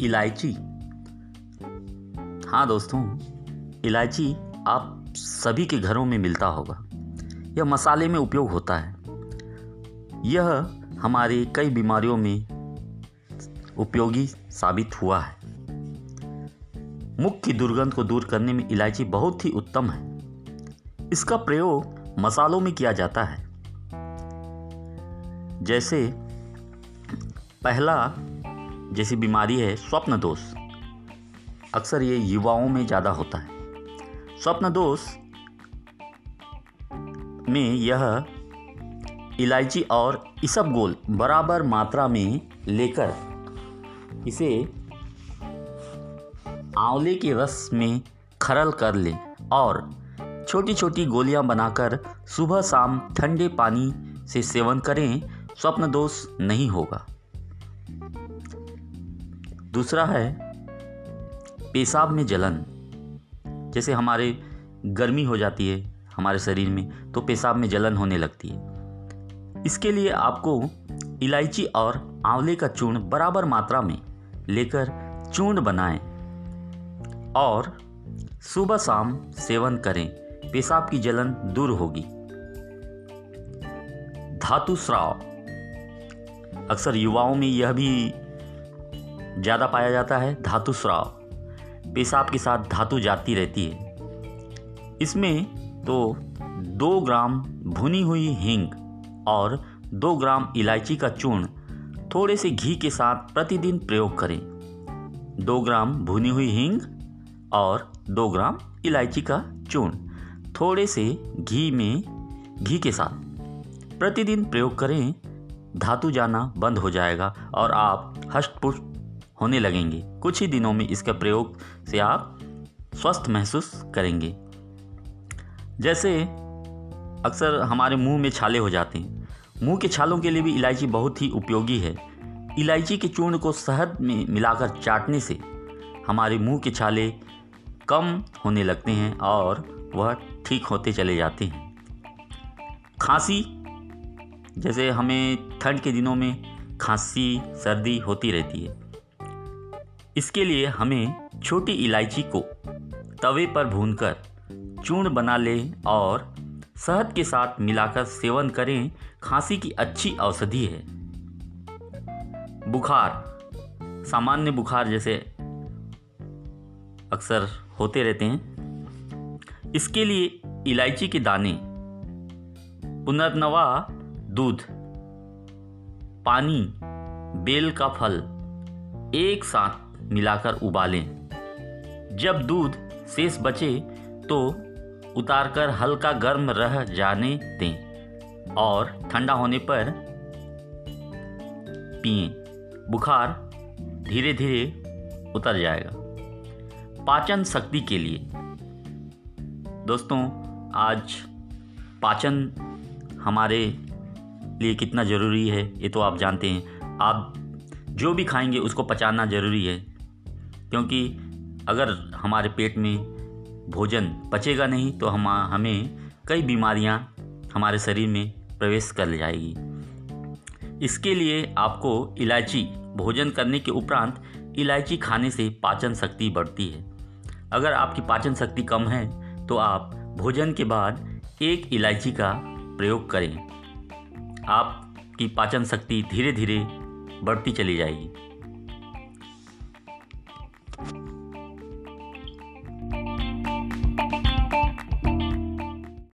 इलायची। हाँ दोस्तों, इलायची आप सभी के घरों में मिलता होगा। यह मसाले में उपयोग होता है। यह हमारे कई बीमारियों में उपयोगी साबित हुआ है। मुख की दुर्गंध को दूर करने में इलायची बहुत ही उत्तम है। इसका प्रयोग मसालों में किया जाता है। जैसे पहला जैसी बीमारी है, स्वप्न दोष। अक्सर ये युवाओं में ज़्यादा होता है। स्वप्न दोष में यह इलायची और इसबगोल बराबर मात्रा में लेकर इसे आंवले के रस में खरल कर लें और छोटी छोटी गोलियाँ बनाकर सुबह शाम ठंडे पानी से सेवन करें, स्वप्न दोष नहीं होगा। दूसरा है पेशाब में जलन। जैसे हमारे गर्मी हो जाती है हमारे शरीर में तो पेशाब में जलन होने लगती है। इसके लिए आपको इलायची और आंवले का चूर्ण बराबर मात्रा में लेकर चूर्ण बनाएँ और सुबह शाम सेवन करें, पेशाब की जलन दूर होगी। धातु श्राव अक्सर युवाओं में यह भी ज़्यादा पाया जाता है धातु स्राव। पेशाब के साथ धातु जाती रहती है। इसमें तो दो ग्राम भुनी हुई हींग और दो ग्राम इलायची का चूर्ण थोड़े से घी के साथ प्रतिदिन प्रयोग करें। दो ग्राम भुनी हुई हींग और दो ग्राम इलायची का चूर्ण थोड़े से घी में, घी के साथ। प्रतिदिन प्रयोग करें, धातु जाना बंद हो जाएगा और आप हष्टपुष्ट होने लगेंगे। कुछ ही दिनों में इसका प्रयोग से आप स्वस्थ महसूस करेंगे। जैसे अक्सर हमारे मुँह में छाले हो जाते हैं। मुँह के छालों के लिए भी इलायची बहुत ही उपयोगी है। इलायची के चूर्ण को शहद में मिलाकर चाटने से हमारे मुँह के छाले कम होने लगते हैं और वह ठीक होते चले जाते हैं। खांसी, जैसे हमें ठंड के दिनों में खांसी, सर्दी होती रहती है। इसके लिए हमें छोटी इलायची को तवे पर भूनकर चूर्ण बना लें और शहद के साथ मिलाकर सेवन करें। खांसी की अच्छी औषधि है। बुखार, सामान्य बुखार जैसे अक्सर होते रहते हैं। इसके लिए इलायची के दाने, पुनर्नवा दूध, पानी, बेल का फल एक साथ मिलाकर उबालें। जब दूध शेष बचे तो उतारकर हल्का गर्म रह जाने दें और ठंडा होने पर पिए। बुखार धीरे धीरे उतर जाएगा। पाचन शक्ति के लिए। दोस्तों, आज पाचन हमारे लिए कितना ज़रूरी है, ये तो आप जानते हैं। आप जो भी खाएँगे, उसको पचाना ज़रूरी है। क्योंकि अगर हमारे पेट में भोजन पचेगा नहीं तो हम, हमें कई बीमारियाँ हमारे शरीर में प्रवेश कर जाएगी। इसके लिए आपको इलायची, भोजन करने के उपरांत इलायची खाने से पाचन शक्ति बढ़ती है। अगर आपकी पाचन शक्ति कम है तो आप भोजन के बाद एक इलायची का प्रयोग करें। आपकी पाचन शक्ति धीरे धीरे बढ़ती चली जाएगी।